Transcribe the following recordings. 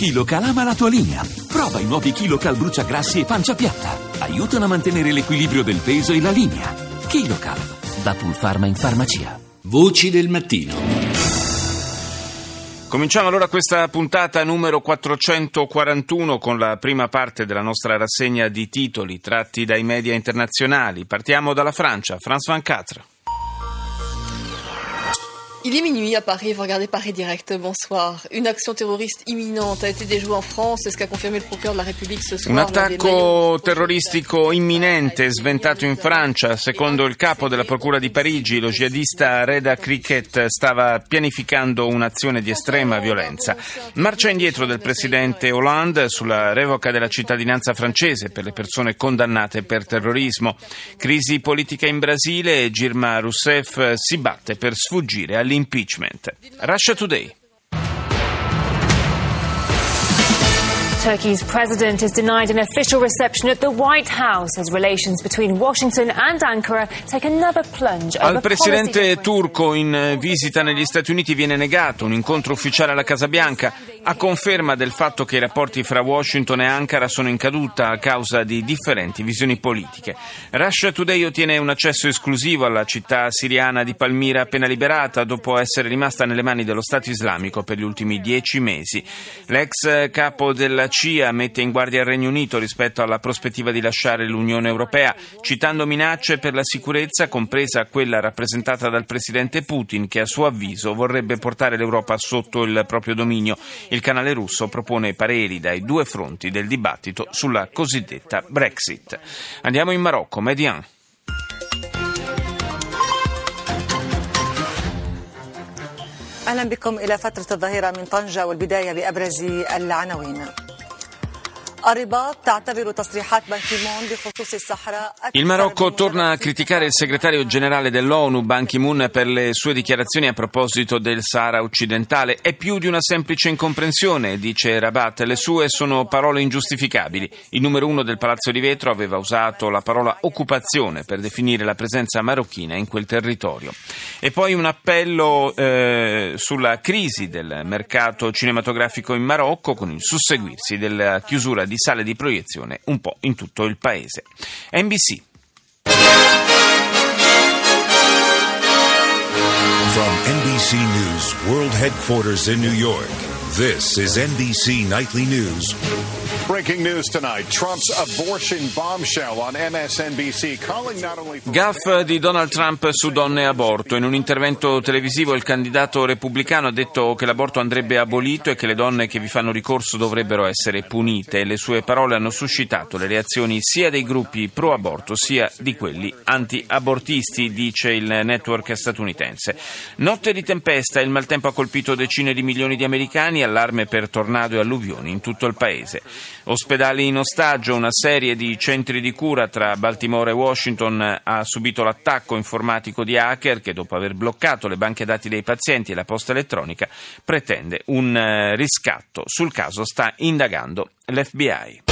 KiloCal ama la tua linea. Prova i nuovi KiloCal bruciagrassi e pancia piatta. Aiutano a mantenere l'equilibrio del peso e la linea. KiloCal, da Pulpharma in farmacia. Voci del mattino. Cominciamo allora questa puntata numero 441 con la prima parte della nostra rassegna di titoli tratti dai media internazionali. Partiamo dalla Francia, France 24. Il est minuit à Paris, vous regardez Paris Direct, bonsoir. Une action terroriste imminente a été déjouée en France, c'est ce qu'a confirmé le procureur de la République ce soir. Un attacco terroristico imminente sventato in Francia. Secondo il capo della Procura di Parigi, lo jihadista Reda Cricket stava pianificando un'azione di estrema violenza. Marcia indietro del presidente Hollande sulla revoca della cittadinanza francese per le persone condannate per terrorismo. Crisi politica in Brasile e Girma Rousseff si batte per sfuggire agli all'impeachment. Russia Today. Turkey's president is denied an official reception at the White House as relations between Washington and Ankara take another plunge. Al presidente turco in visita negli Stati Uniti viene negato un incontro ufficiale alla Casa Bianca a conferma del fatto che i rapporti fra Washington e Ankara sono in caduta a causa di differenti visioni politiche. Russia Today ottiene un accesso esclusivo alla città siriana di Palmira appena liberata dopo essere rimasta nelle mani dello Stato islamico per gli ultimi dieci mesi. L'ex capo della CIA mette in guardia il Regno Unito rispetto alla prospettiva di lasciare l'Unione Europea, citando minacce per la sicurezza, compresa quella rappresentata dal presidente Putin, che a suo avviso vorrebbe portare l'Europa sotto il proprio dominio. Il canale russo propone pareri dai due fronti del dibattito sulla cosiddetta Brexit. Andiamo in Marocco, Median. اهلا بكم الى فتره الظهيره من طنجه والبدايه بابرز العناوين il Marocco torna a criticare il segretario generale dell'ONU Ban Ki-moon per le sue dichiarazioni a proposito del Sahara occidentale. È più di una semplice incomprensione, dice Rabat. Le sue sono parole ingiustificabili. Il numero uno del Palazzo di Vetro aveva usato la parola occupazione per definire la presenza marocchina in quel territorio. E poi un appello eh, sulla crisi del mercato cinematografico in Marocco con il susseguirsi della chiusura di sale di proiezione un po' in tutto il paese. NBC. From NBC News World Headquarters in New York, this is NBC Nightly News. Breaking news tonight. Trump's abortion bombshell on MSNBC calling not only Gaff di Donald Trump su donne e aborto. In un intervento televisivo il candidato repubblicano ha detto che l'aborto andrebbe abolito e che le donne che vi fanno ricorso dovrebbero essere punite. Le sue parole hanno suscitato le reazioni sia dei gruppi pro aborto sia di quelli anti-abortisti, dice il network statunitense. Notte di tempesta, il maltempo ha colpito decine di milioni di americani, allarme per tornado e alluvioni in tutto il paese. Ospedali in ostaggio, una serie di centri di cura tra Baltimore e Washington ha subito l'attacco informatico di hacker che dopo aver bloccato le banche dati dei pazienti e la posta elettronica pretende un eh, riscatto. Sul caso sta indagando l'FBI.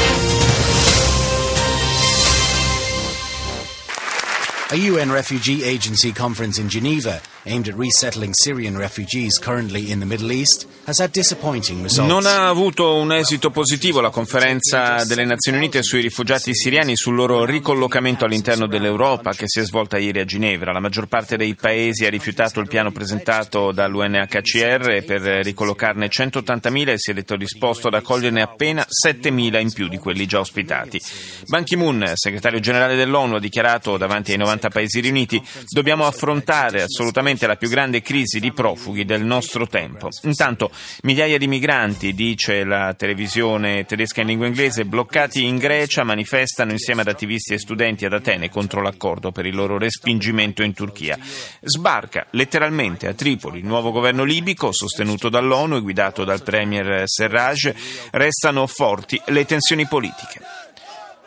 A UN refugee agency conference in Geneva aimed at resettling Syrian refugees currently in the Middle East has had disappointing results. Non ha avuto un esito positivo la conferenza delle Nazioni Unite sui rifugiati siriani sul loro ricollocamento all'interno dell'Europa che si è svolta ieri a Ginevra. La maggior parte dei paesi ha rifiutato il piano presentato dall'UNHCR per ricollocarne 180.000 e si è detto disposto ad accoglierne appena 7.000 in più di quelli già ospitati. Ban Ki-moon, segretario generale dell'ONU, ha dichiarato davanti ai 90 paesi riuniti dobbiamo affrontare assolutamente la più grande crisi di profughi del nostro tempo. Intanto migliaia di migranti, dice la televisione tedesca in lingua inglese, bloccati in Grecia manifestano insieme ad attivisti e studenti ad Atene contro l'accordo per il loro respingimento in Turchia. Sbarca letteralmente a Tripoli il nuovo governo libico sostenuto dall'ONU e guidato dal premier Serraj. Restano forti le tensioni politiche.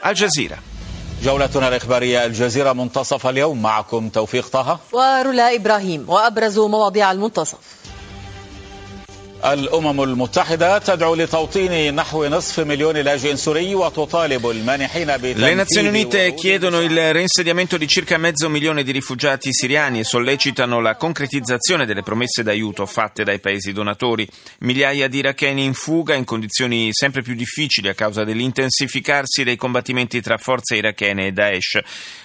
Al Jazeera. جولتنا الإخبارية الجزيرة منتصف اليوم. معكم توفيق طه. ورولا إبراهيم. وأبرز مواضيع المنتصف. الأمم المتحدة تدعو لتوطين نحو نصف مليون لاجئ سوري وتطالب المانحين Le Nazioni Unite chiedono il reinsediamento di circa mezzo milione di rifugiati siriani e sollecitano la concretizzazione delle promesse d'aiuto fatte dai paesi donatori. Migliaia di iracheni in fuga in condizioni sempre più difficili a causa dell'intensificarsi dei combattimenti tra forze irachene e Daesh.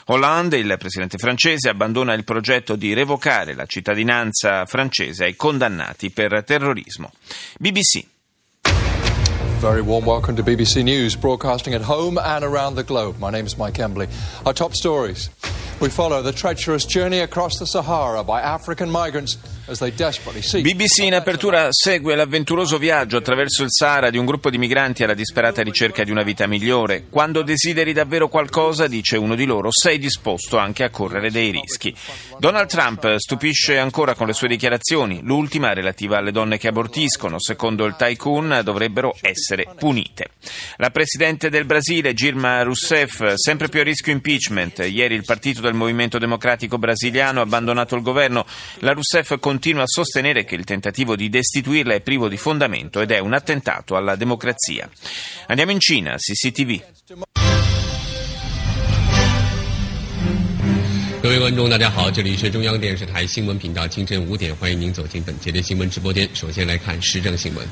Hollande, il presidente francese, abbandona il progetto di revocare la cittadinanza francese ai condannati per terrorismo. BBC. Very warm welcome to BBC News, broadcasting at home and around the globe. My name is Mike Embley. Our top stories. We follow the treacherous journey across the Sahara by African migrants BBC in apertura segue l'avventuroso viaggio attraverso il Sahara di un gruppo di migranti alla disperata ricerca di una vita migliore. Quando desideri davvero qualcosa, dice uno di loro, sei disposto anche a correre dei rischi. Donald Trump stupisce ancora con le sue dichiarazioni, l'ultima relativa alle donne che abortiscono, secondo il tycoon dovrebbero essere punite. La presidente del Brasile, Girma Rousseff, sempre più a rischio impeachment. Ieri il partito del Movimento Democratico Brasiliano ha abbandonato il governo. La Rousseff continua continua a sostenere che il tentativo di destituirla è privo di fondamento ed è un attentato alla democrazia. Andiamo in Cina, CCTV. 各位观众，大家好，这里是中央电视台新闻频道，清晨五点，欢迎您走进本节的新闻直播间。首先来看时政新闻。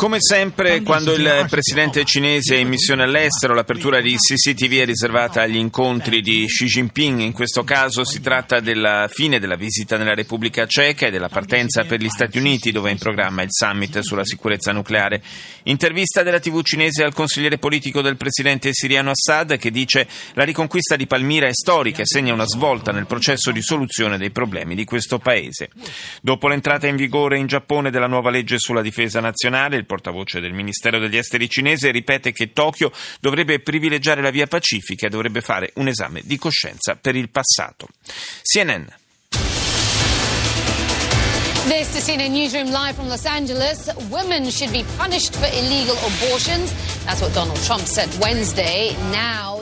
Come sempre, quando il presidente cinese è in missione all'estero, l'apertura di CCTV è riservata agli incontri di Xi Jinping. In questo caso si tratta della fine della visita nella Repubblica Ceca e della partenza per gli Stati Uniti, dove è in programma il summit sulla sicurezza nucleare. Intervista della TV cinese al consigliere politico del presidente siriano Assad, che dice la riconquista di Palmira è storica e segna una svolta nel processo di soluzione dei problemi di questo paese. Dopo l'entrata in vigore in Giappone della nuova legge sulla difesa nazionale, il portavoce del Ministero degli Esteri cinese, ripete che Tokyo dovrebbe privilegiare la via pacifica e dovrebbe fare un esame di coscienza per il passato. CNN. This is CNN Newsroom live from Los Angeles. Women should be punished for illegal abortions.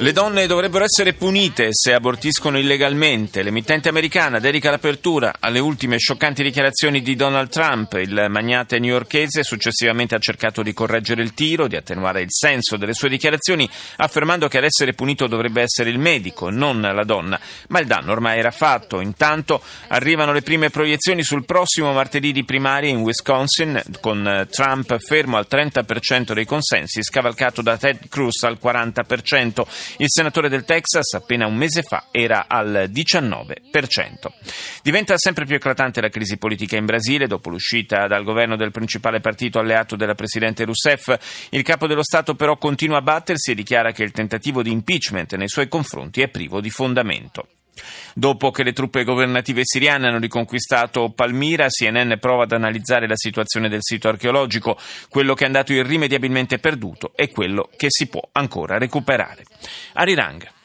Le donne dovrebbero essere punite se abortiscono illegalmente. L'emittente americana dedica l'apertura alle ultime scioccanti dichiarazioni di Donald Trump. Il magnate newyorkese successivamente ha cercato di correggere il tiro, di attenuare il senso delle sue dichiarazioni, affermando che ad essere punito dovrebbe essere il medico, non la donna. Ma il danno ormai era fatto. Intanto arrivano le prime proiezioni sul prossimo martedì di primarie in Wisconsin, con Trump fermo al 30% dei consensi, scavalcato da Ted Cruz al 40%. Il senatore del Texas, appena un mese fa, era al 19%. Diventa sempre più eclatante la crisi politica in Brasile. Dopo l'uscita dal governo del principale partito alleato della presidente Rousseff, il capo dello Stato però continua a battersi e dichiara che il tentativo di impeachment nei suoi confronti è privo di fondamento. Dopo che le truppe governative siriane hanno riconquistato Palmira, CNN prova ad analizzare la situazione del sito archeologico. Quello che è andato irrimediabilmente perduto è quello che si può ancora recuperare. Arirang.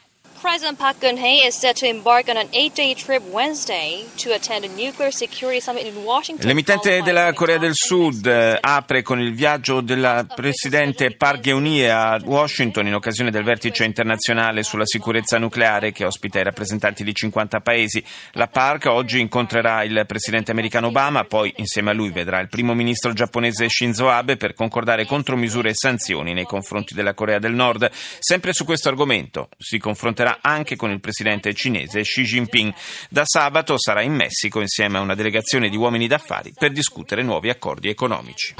President Park Geun-hye is set to embark on an eight-day trip Wednesday to attend a nuclear security summit in Washington. L'emittente della Corea del Sud eh, apre con il viaggio del presidente Park Geun-hye a Washington in occasione del vertice internazionale sulla sicurezza nucleare che ospita i rappresentanti di 50 paesi. La Park oggi incontrerà il presidente americano Obama, poi insieme a lui vedrà il primo ministro giapponese Shinzo Abe per concordare contromisure e sanzioni nei confronti della Corea del Nord. Sempre su questo argomento si confronterà anche con il presidente cinese Xi Jinping. Da sabato sarà in Messico insieme a una delegazione di uomini d'affari per discutere nuovi accordi economici.